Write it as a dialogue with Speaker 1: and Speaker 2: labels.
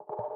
Speaker 1: you